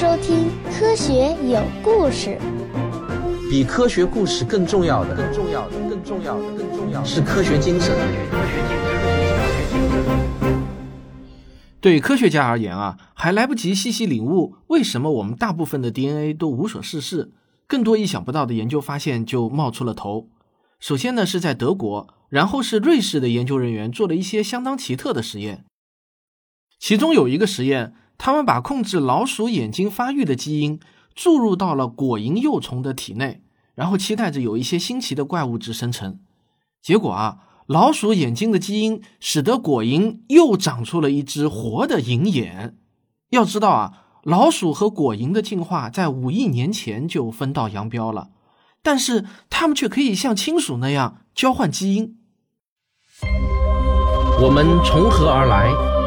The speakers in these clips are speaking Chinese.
收听《科学有故事》。比科学故事更重要的，更重要的，更重要的，更重要的是科学精神。对科学家而言啊，还来不及细细领悟为什么我们大部分的 DNA 都无所事事，更多意想不到的研究发现就冒出了头。首先呢，是在德国，然后是瑞士的研究人员做了一些相当奇特的实验。其中有一个实验，他们把控制老鼠眼睛发育的基因注入到了果蝇幼虫的体内，然后期待着有一些新奇的怪物质生成。结果啊，老鼠眼睛的基因使得果蝇又长出了一只活的蝇眼。要知道啊，老鼠和果蝇的进化在五亿年前就分道扬镳了，但是它们却可以像亲属那样交换基因。我们从何而来？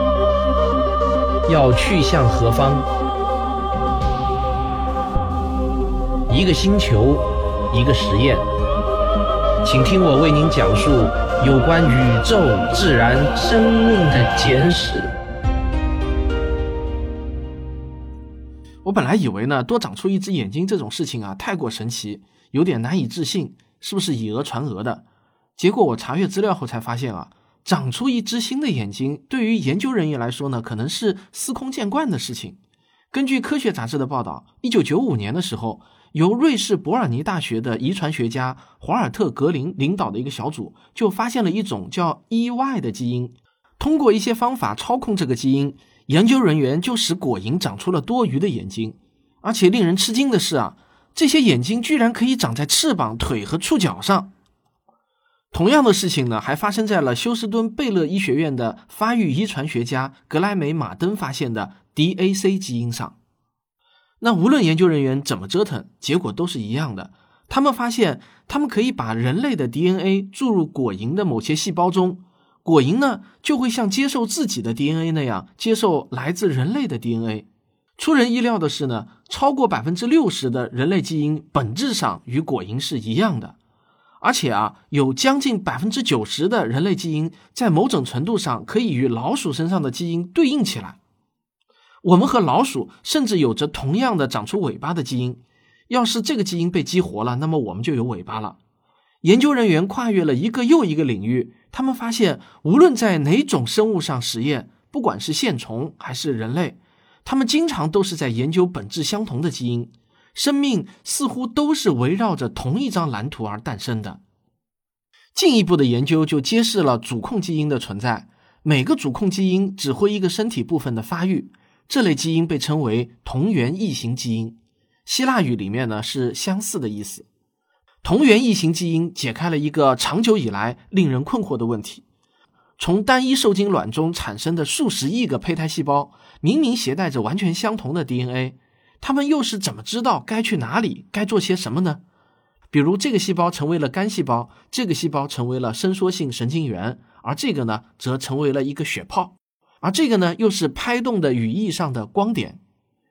要去向何方？一个星球，一个实验，请听我为您讲述有关宇宙、自然、生命的简史。我本来以为呢，多长出一只眼睛这种事情啊，太过神奇，有点难以置信，是不是以讹传讹的？结果我查阅资料后才发现啊。长出一只新的眼睛，对于研究人员来说呢，可能是司空见惯的事情。根据科学杂志的报道，一九九五年的时候，由瑞士伯尔尼大学的遗传学家华尔特·格林领导的一个小组，就发现了一种叫 EY 的基因。通过一些方法操控这个基因，研究人员就使果蝇长出了多余的眼睛。而且令人吃惊的是啊，这些眼睛居然可以长在翅膀、腿和触角上。同样的事情呢，还发生在了休斯敦贝勒医学院的发育遗传学家格莱美·马登发现的 DAC 基因上。那无论研究人员怎么折腾，结果都是一样的。他们发现，他们可以把人类的 DNA 注入果蝇的某些细胞中，果蝇呢就会像接受自己的 DNA 那样接受来自人类的 DNA。出人意料的是呢，超过百分之六十的人类基因本质上与果蝇是一样的。而且啊，有将近百分之九十的人类基因在某种程度上可以与老鼠身上的基因对应起来。我们和老鼠甚至有着同样的长出尾巴的基因。要是这个基因被激活了，那么我们就有尾巴了。研究人员跨越了一个又一个领域，他们发现，无论在哪种生物上实验，不管是线虫还是人类，他们经常都是在研究本质相同的基因。生命似乎都是围绕着同一张蓝图而诞生的。进一步的研究就揭示了主控基因的存在。每个主控基因指挥一个身体部分的发育，这类基因被称为同源异形基因。希腊语里面呢是相似的意思。同源异形基因解开了一个长久以来令人困惑的问题：从单一受精卵中产生的数十亿个胚胎细胞，明明携带着完全相同的 DNA。他们又是怎么知道该去哪里、该做些什么呢？比如，这个细胞成为了肝细胞，这个细胞成为了伸缩性神经元，而这个呢，则成为了一个血泡，而这个呢，又是拍动的羽翼上的光点。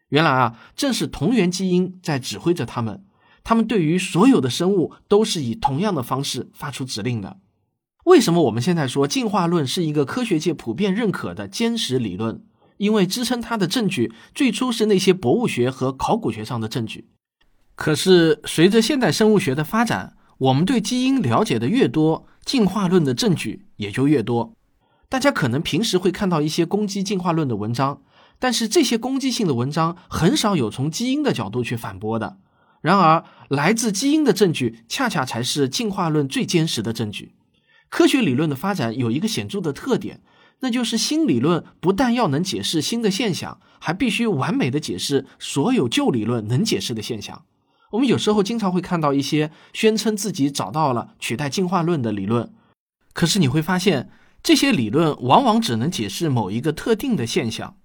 原来啊，正是同源基因在指挥着他们。他们对于所有的生物都是以同样的方式发出指令的。为什么我们现在说进化论是一个科学界普遍认可的坚实理论？因为支撑它的证据最初是那些博物学和考古学上的证据，可是随着现代生物学的发展，我们对基因了解的越多，进化论的证据也就越多。大家可能平时会看到一些攻击进化论的文章，但是这些攻击性的文章很少有从基因的角度去反驳的。然而，来自基因的证据恰恰才是进化论最坚实的证据。科学理论的发展有一个显著的特点。那就是新理论不但要能解释新的现象，还必须完美的解释所有旧理论能解释的现象。我们有时候经常会看到一些宣称自己找到了取代进化论的理论，可是你会发现这些理论往往只能解释某一个特定的现象。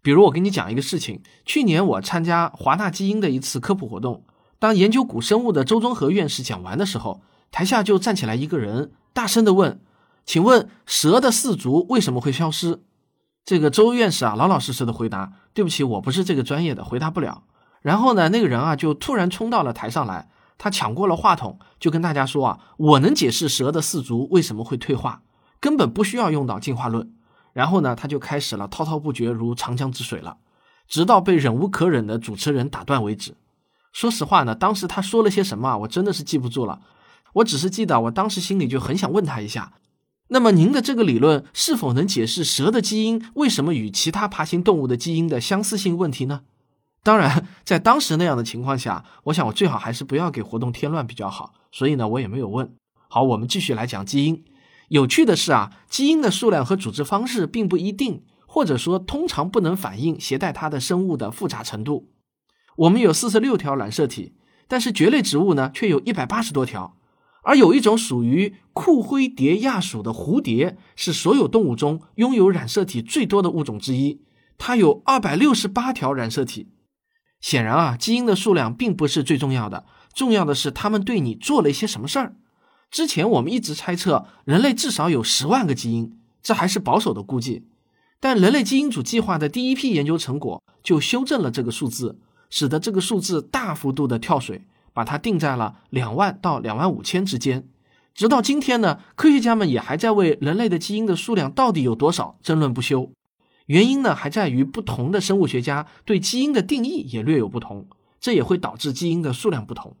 比如我跟你讲一个事情：去年我参加华纳基因的一次科普活动，当研究古生物的周忠和院士讲完的时候，台下就站起来一个人，大声的问。请问蛇的四足为什么会消失？这个周院士啊，老老实实的回答：“对不起，我不是这个专业的，回答不了。”然后呢，那个人啊就突然冲到了台上来，他抢过了话筒，就跟大家说：“啊，我能解释蛇的四足为什么会退化，根本不需要用到进化论。”然后呢，他就开始了滔滔不绝如长江之水了。直到被忍无可忍的主持人打断为止。说实话呢，当时他说了些什么，我真的是记不住了。我只是记得，我当时心里就很想问他一下：那么您的这个理论是否能解释蛇的基因为什么与其他爬行动物的基因的相似性问题呢？当然，在当时那样的情况下，我想我最好还是不要给活动添乱比较好。所以呢，我也没有问。好，我们继续来讲基因。有趣的是啊，基因的数量和组织方式并不一定，或者说通常不能反映携带它的生物的复杂程度。我们有四十六条染色体，但是蕨类植物呢却有一百八十多条。而有一种属于库灰蝶亚属的蝴蝶，是所有动物中拥有染色体最多的物种之一，它有二百六十八条染色体。显然啊，基因的数量并不是最重要的，重要的是它们对你做了一些什么事儿。之前我们一直猜测人类至少有十万个基因，这还是保守的估计。但人类基因组计划的第一批研究成果就修正了这个数字。使得这个数字大幅度的跳水，把它定在了两万到两万五千之间。直到今天呢，科学家们也还在为人类的基因的数量到底有多少争论不休。原因呢，还在于不同的生物学家对基因的定义也略有不同，这也会导致基因的数量不同。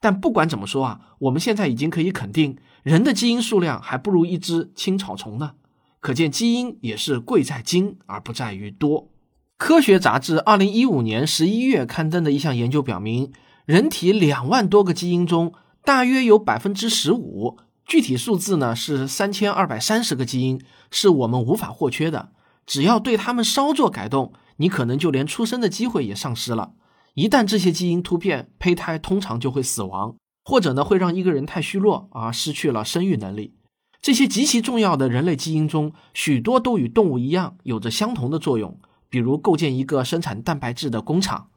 但不管怎么说啊，我们现在已经可以肯定，人的基因数量还不如一只青草虫呢。可见基因也是贵在精而不在于多。科学杂志二零一五年十一月刊登的一项研究表明，人体两万多个基因中，大约有百分之十五，具体数字呢是三千二百三十个基因，是我们无法或缺的。只要对它们稍作改动，你可能就连出生的机会也丧失了。一旦这些基因突变，胚胎通常就会死亡，或者呢会让一个人太虚弱而失去了生育能力。这些极其重要的人类基因中，许多都与动物一样，有着相同的作用。比如构建一个生产蛋白质的工厂，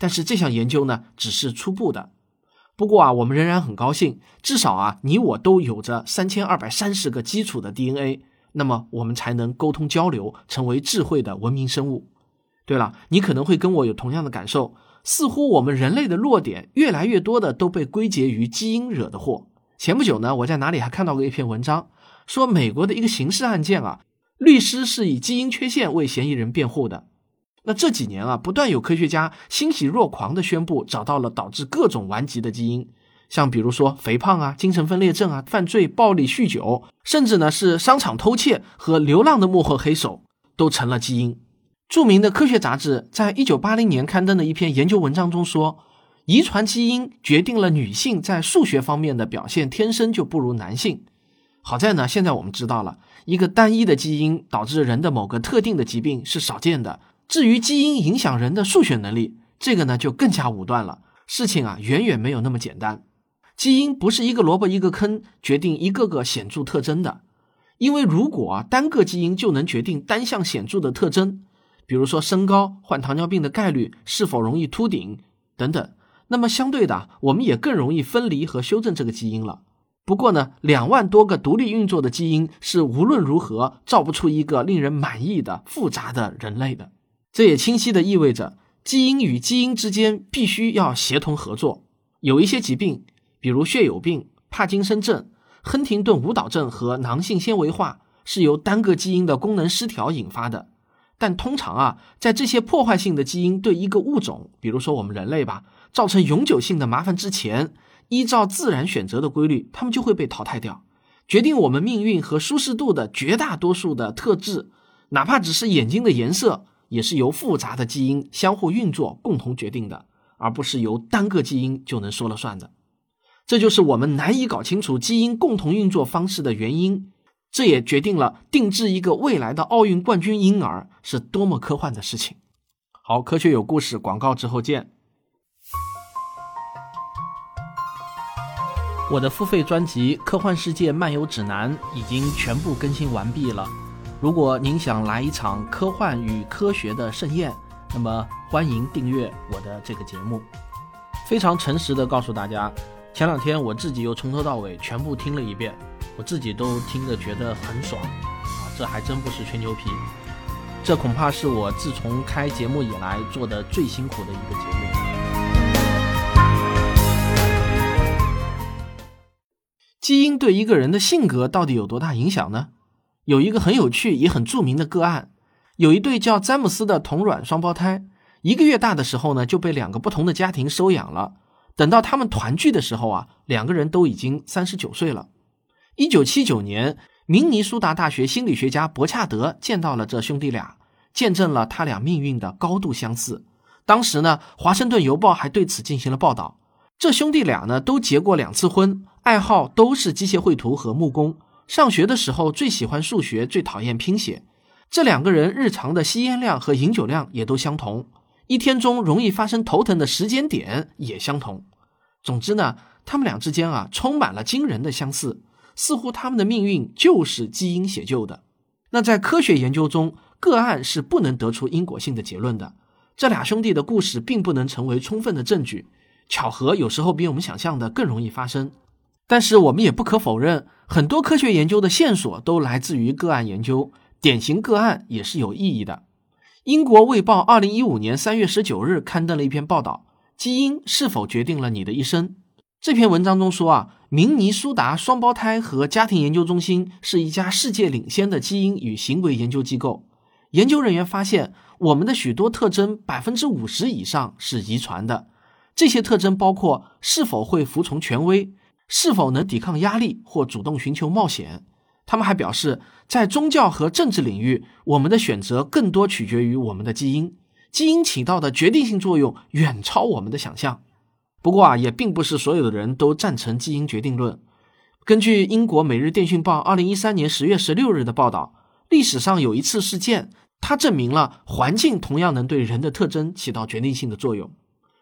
但是这项研究呢只是初步的。不过啊，我们仍然很高兴，至少啊你我都有着三千二百三十个基础的 DNA，那么我们才能沟通交流，成为智慧的文明生物。对了，你可能会跟我有同样的感受，似乎我们人类的弱点越来越多的都被归结于基因惹的祸。前不久呢，我在哪里还看到过一篇文章，说美国的一个刑事案件啊。律师是以基因缺陷为嫌疑人辩护的。那这几年啊，不断有科学家欣喜若狂地宣布找到了导致各种顽疾的基因，像比如说肥胖啊、精神分裂症啊、犯罪、暴力、酗酒，甚至呢是商场偷窃和流浪的幕后黑手都成了基因。著名的科学杂志在一九八零年刊登的一篇研究文章中说，遗传基因决定了女性在数学方面的表现天生就不如男性。好在呢，现在我们知道了。一个单一的基因导致人的某个特定的疾病是少见的。至于基因影响人的数学能力，这个呢就更加武断了。事情啊远远没有那么简单。基因不是一个萝卜一个坑决定一个个显著特征的。因为如果单个基因就能决定单项显著的特征，比如说身高、患糖尿病的概率、是否容易秃顶等等，那么相对的，我们也更容易分离和修正这个基因了。不过呢，两万多个独立运作的基因是无论如何造不出一个令人满意的复杂的人类的。这也清晰的意味着，基因与基因之间必须要协同合作。有一些疾病，比如血友病、帕金森症、亨廷顿舞蹈症和囊性纤维化，是由单个基因的功能失调引发的。但通常啊，在这些破坏性的基因对一个物种，比如说我们人类吧，造成永久性的麻烦之前。依照自然选择的规律，它们就会被淘汰掉。决定我们命运和舒适度的绝大多数的特质，哪怕只是眼睛的颜色，也是由复杂的基因相互运作共同决定的，而不是由单个基因就能说了算的。这就是我们难以搞清楚基因共同运作方式的原因。这也决定了定制一个未来的奥运冠军婴儿是多么科幻的事情。好，科学有故事，广告之后见。我的付费专辑《科幻世界漫游指南》已经全部更新完毕了。如果您想来一场科幻与科学的盛宴，那么欢迎订阅我的这个节目。非常诚实的告诉大家，前两天我自己又从头到尾全部听了一遍，我自己都听着觉得很爽啊！这还真不是吹牛皮，这恐怕是我自从开节目以来做的最辛苦的一个节目。基因对一个人的性格到底有多大影响呢？有一个很有趣也很著名的个案，有一对叫詹姆斯的同卵双胞胎，一个月大的时候呢，就被两个不同的家庭收养了。等到他们团聚的时候啊，两个人都已经三十九岁了。一九七九年，明尼苏达大学心理学家伯恰德见到了这兄弟俩，见证了他俩命运的高度相似。当时呢，《华盛顿邮报》还对此进行了报道。这兄弟俩呢，都结过两次婚，爱好都是机械绘图和木工。上学的时候最喜欢数学，最讨厌拼写。这两个人日常的吸烟量和饮酒量也都相同，一天中容易发生头疼的时间点也相同。总之呢，他们俩之间啊，充满了惊人的相似，似乎他们的命运就是基因写就的。那在科学研究中，个案是不能得出因果性的结论的。这俩兄弟的故事并不能成为充分的证据，巧合有时候比我们想象的更容易发生。但是我们也不可否认，很多科学研究的线索都来自于个案研究，典型个案也是有意义的。英国《卫报》二零一五年三月十九日刊登了一篇报道。基因是否决定了你的一生？这篇文章中说啊，明尼苏达双胞胎和家庭研究中心是一家世界领先的基因与行为研究机构。研究人员发现，我们的许多特征百分之五十以上是遗传的。这些特征包括是否会服从权威，是否能抵抗压力或主动寻求冒险。他们还表示，在宗教和政治领域，我们的选择更多取决于我们的基因。基因起到的决定性作用远超我们的想象。不过啊，也并不是所有的人都赞成基因决定论。根据英国《每日电讯报》二零一三年十月十六日的报道，历史上有一次事件，它证明了环境同样能对人的特征起到决定性的作用。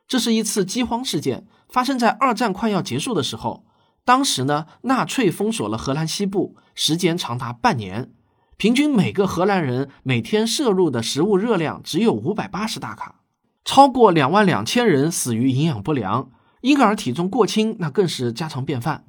这是一次饥荒事件，发生在二战快要结束的时候。当时呢，纳粹封锁了荷兰西部，时间长达半年。平均每个荷兰人每天摄入的食物热量只有五百八十大卡，超过两万两千人死于营养不良，婴儿体重过轻那更是家常便饭。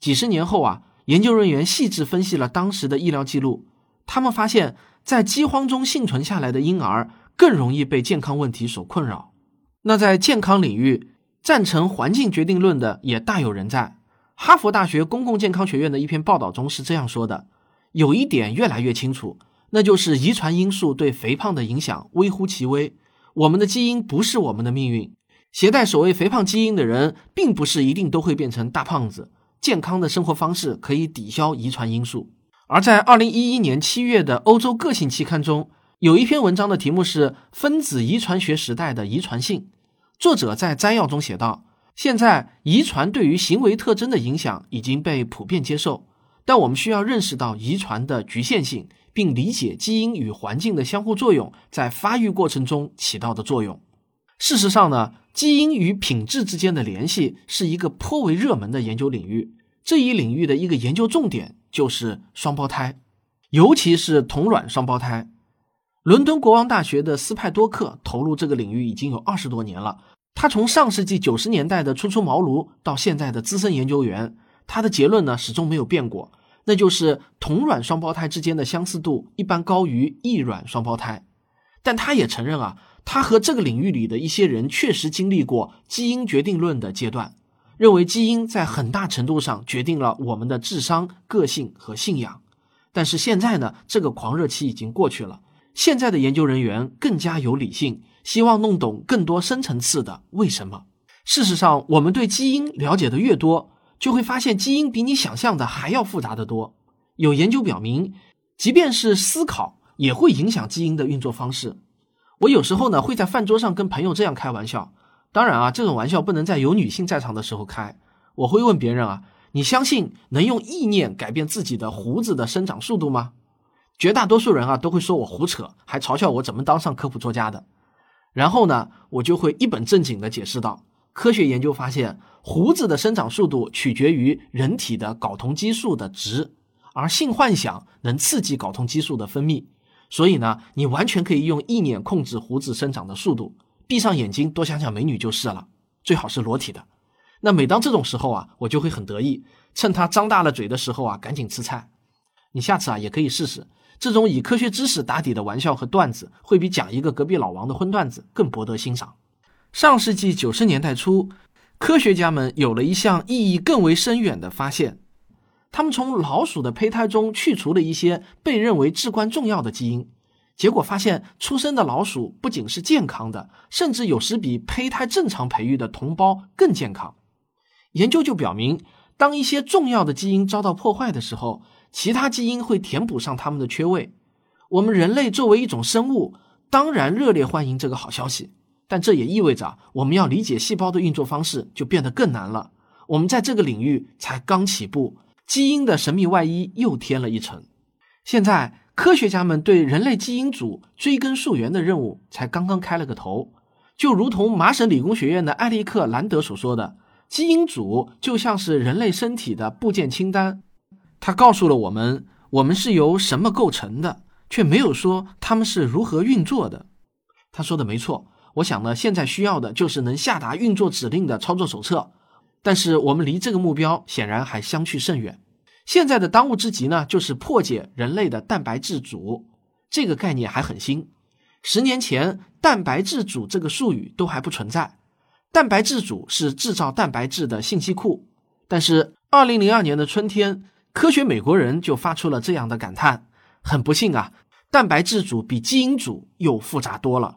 几十年后啊，研究人员细致分析了当时的医疗记录，他们发现，在饥荒中幸存下来的婴儿更容易被健康问题所困扰。那在健康领域，赞成环境决定论的也大有人在。哈佛大学公共健康学院的一篇报道中是这样说的。有一点越来越清楚，那就是遗传因素对肥胖的影响微乎其微。我们的基因不是我们的命运，携带所谓肥胖基因的人，并不是一定都会变成大胖子。健康的生活方式可以抵消遗传因素。而在二零一一年七月的欧洲个性期刊中，有一篇文章的题目是《分子遗传学时代的遗传性》。作者在摘要中写道：“现在，遗传对于行为特征的影响已经被普遍接受。”但我们需要认识到遗传的局限性，并理解基因与环境的相互作用在发育过程中起到的作用。事实上呢，基因与品质之间的联系是一个颇为热门的研究领域。这一领域的一个研究重点就是双胞胎，尤其是同卵双胞胎。伦敦国王大学的斯派多克投入这个领域已经有二十多年了。他从上世纪九十年代的初出茅庐到现在的资深研究员，他的结论呢始终没有变过。那就是同卵双胞胎之间的相似度一般高于异卵双胞胎，但他也承认啊，他和这个领域里的一些人确实经历过基因决定论的阶段，认为基因在很大程度上决定了我们的智商、个性和信仰。但是现在呢，这个狂热期已经过去了，现在的研究人员更加有理性，希望弄懂更多深层次的为什么。事实上，我们对基因了解的越多。就会发现基因比你想象的还要复杂的多。有研究表明，即便是思考也会影响基因的运作方式。我有时候呢会在饭桌上跟朋友这样开玩笑，当然啊，这种玩笑不能在有女性在场的时候开。我会问别人啊，你相信能用意念改变自己的胡子的生长速度吗？绝大多数人啊都会说我胡扯，还嘲笑我怎么当上科普作家的。然后呢，我就会一本正经的解释道。科学研究发现，胡子的生长速度取决于人体的睾酮激素的值，而性幻想能刺激睾酮激素的分泌。所以呢，你完全可以用意念控制胡子生长的速度。闭上眼睛，多想想美女就是了，最好是裸体的。那每当这种时候啊，我就会很得意，趁他张大了嘴的时候啊，赶紧吃菜。你下次啊，也可以试试这种以科学知识打底的玩笑和段子，会比讲一个隔壁老王的荤段子更博得欣赏。上世纪九十年代初，科学家们有了一项意义更为深远的发现：他们从老鼠的胚胎中去除了一些被认为至关重要的基因。结果发现出生的老鼠不仅是健康的，甚至有时比胚胎正常培育的同胞更健康。研究就表明，当一些重要的基因遭到破坏的时候，其他基因会填补上它们的缺位。我们人类作为一种生物，当然热烈欢迎这个好消息，但这也意味着我们要理解细胞的运作方式就变得更难了。我们在这个领域才刚起步，基因的神秘外衣又添了一层。现在，科学家们对人类基因组追根溯源的任务才刚刚开了个头。就如同麻省理工学院的艾利克·兰德所说的，基因组就像是人类身体的部件清单，他告诉了我们我们是由什么构成的，却没有说他们是如何运作的。他说的没错，我想呢，现在需要的就是能下达运作指令的操作手册。但是我们离这个目标显然还相去甚远。现在的当务之急呢，就是破解人类的蛋白质组这个概念还很新。十年前，蛋白质组这个术语都还不存在。蛋白质组是制造蛋白质的信息库。但是，二零零二年的春天，科学美国人就发出了这样的感叹：很不幸啊，蛋白质组比基因组又复杂多了。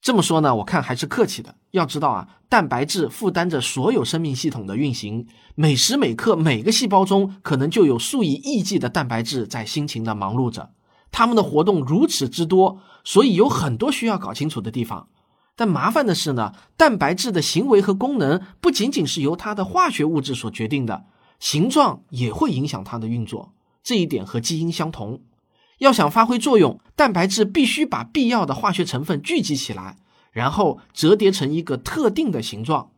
这么说呢，我看还是客气的。要知道啊，蛋白质负担着所有生命系统的运行，每时每刻每个细胞中可能就有数以亿计的蛋白质在辛勤的忙碌着。它们的活动如此之多，所以有很多需要搞清楚的地方。但麻烦的是呢，蛋白质的行为和功能不仅仅是由它的化学物质所决定的，形状也会影响它的运作。这一点和基因相同。要想发挥作用，蛋白质必须把必要的化学成分聚集起来，然后折叠成一个特定的形状。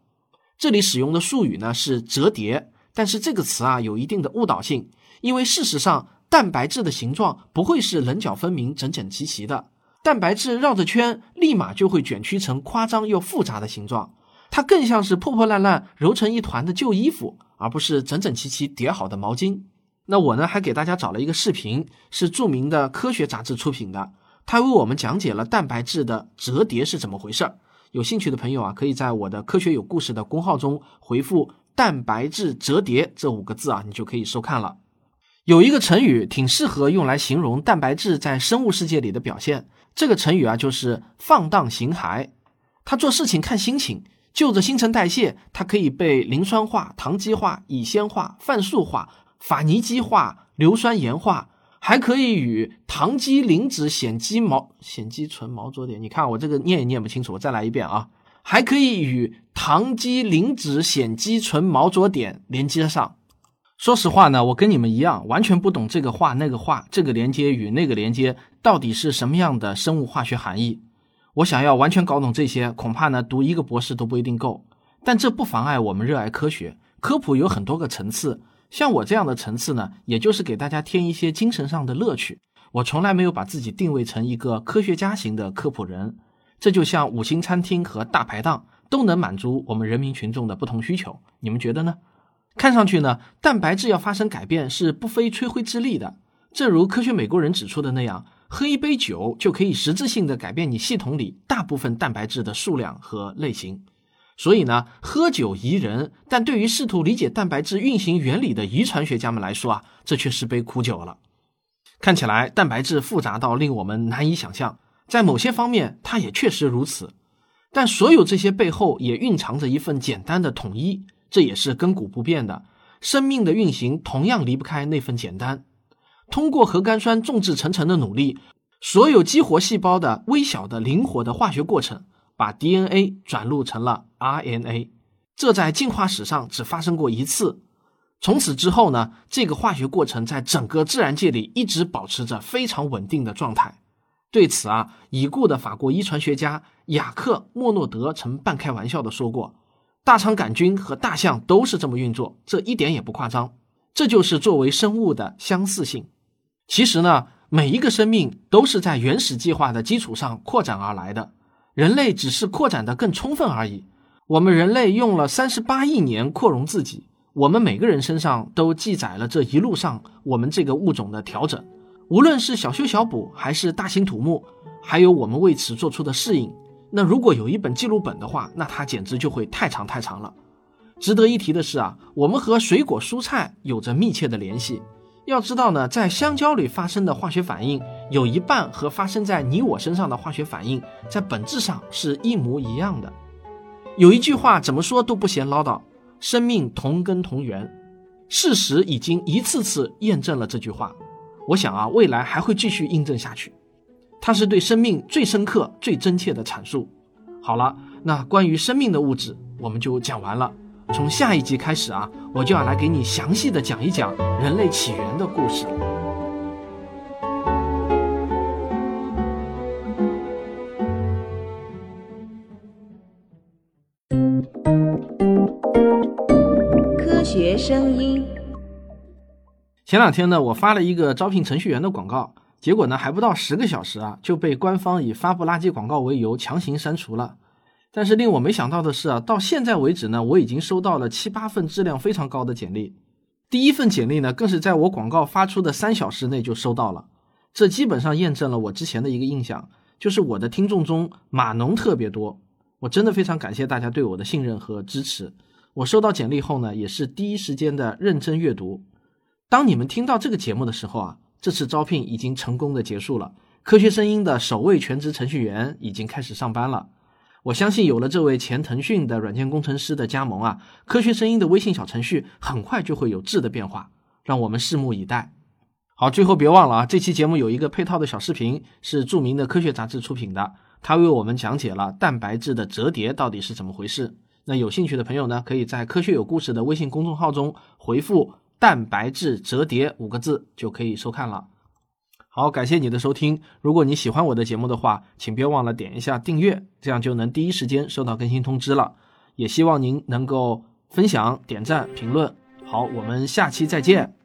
这里使用的术语呢是折叠，但是这个词啊有一定的误导性，因为事实上蛋白质的形状不会是棱角分明、整整齐齐的。蛋白质绕着圈，立马就会卷曲成夸张又复杂的形状，它更像是破破烂烂揉成一团的旧衣服，而不是整整齐齐叠好的毛巾。那我呢，还给大家找了一个视频，是著名的科学杂志出品的，它为我们讲解了蛋白质的折叠是怎么回事儿。有兴趣的朋友啊，可以在我的“科学有故事”的公号中回复“蛋白质折叠”这五个字啊，你就可以收看了。有一个成语挺适合用来形容蛋白质在生物世界里的表现，这个成语啊就是“放荡形骸”。他做事情看心情，就着新陈代谢，它可以被磷酸化、糖基化、乙酰化、泛素化。法尼基化、硫酸盐化，还可以与糖基磷脂酰基毛酰基醇毛着点。你看我这个念也念不清楚，我再来一遍啊！还可以与糖基磷脂酰基醇毛着点连接上。说实话呢，我跟你们一样，完全不懂这个化那个化，这个连接与那个连接到底是什么样的生物化学含义。我想要完全搞懂这些，恐怕呢读一个博士都不一定够。但这不妨碍我们热爱科学，科普有很多个层次。像我这样的层次呢，也就是给大家添一些精神上的乐趣。我从来没有把自己定位成一个科学家型的科普人。这就像五星餐厅和大排档都能满足我们人民群众的不同需求。你们觉得呢？看上去呢，蛋白质要发生改变是不费吹灰之力的。正如科学美国人指出的那样，喝一杯酒就可以实质性的改变你系统里大部分蛋白质的数量和类型。所以呢，喝酒宜人，但对于试图理解蛋白质运行原理的遗传学家们来说啊，这却是杯苦酒了。看起来蛋白质复杂到令我们难以想象，在某些方面它也确实如此。但所有这些背后也蕴藏着一份简单的统一，这也是亘古不变的。生命的运行同样离不开那份简单。通过核苷酸众志成城的努力，所有激活细胞的微小的灵活的化学过程。把 DNA 转录成了 RNA，这在进化史上只发生过一次。从此之后呢，这个化学过程在整个自然界里一直保持着非常稳定的状态。对此啊，已故的法国遗传学家雅克·莫诺德曾半开玩笑的说过：“大肠杆菌和大象都是这么运作，这一点也不夸张。这就是作为生物的相似性。其实呢，每一个生命都是在原始计划的基础上扩展而来的。”人类只是扩展的更充分而已。我们人类用了三十八亿年扩容自己，我们每个人身上都记载了这一路上我们这个物种的调整。无论是小修小补，还是大兴土木，还有我们为此做出的适应。那如果有一本记录本的话，那它简直就会太长太长了。值得一提的是啊，我们和水果蔬菜有着密切的联系。要知道呢，在香蕉里发生的化学反应，有一半和发生在你我身上的化学反应，在本质上是一模一样的。有一句话怎么说都不嫌唠叨：生命同根同源。事实已经一次次验证了这句话。我想啊，未来还会继续印证下去。它是对生命最深刻、最真切的阐述。好了，那关于生命的物质，我们就讲完了。从下一集开始啊，我就要来给你详细的讲一讲人类起源的故事。科学声音。前两天呢，我发了一个招聘程序员的广告，结果呢，还不到十个小时啊，就被官方以发布垃圾广告为由强行删除了。但是令我没想到的是啊，到现在为止呢，我已经收到了七八份质量非常高的简历。第一份简历呢，更是在我广告发出的三小时内就收到了。这基本上验证了我之前的一个印象，就是我的听众中码农特别多。我真的非常感谢大家对我的信任和支持。我收到简历后呢，也是第一时间的认真阅读。当你们听到这个节目的时候啊，这次招聘已经成功的结束了。科学声音的首位全职程序员已经开始上班了。我相信有了这位前腾讯的软件工程师的加盟啊，科学声音的微信小程序很快就会有质的变化，让我们拭目以待。好，最后别忘了啊，这期节目有一个配套的小视频，是著名的科学杂志出品的，它为我们讲解了蛋白质的折叠到底是怎么回事。那有兴趣的朋友呢，可以在“科学有故事”的微信公众号中回复。蛋白质折叠五个字就可以收看了。好，感谢你的收听。如果你喜欢我的节目的话，请别忘了点一下订阅，这样就能第一时间收到更新通知了。也希望您能够分享、点赞、评论。好，我们下期再见。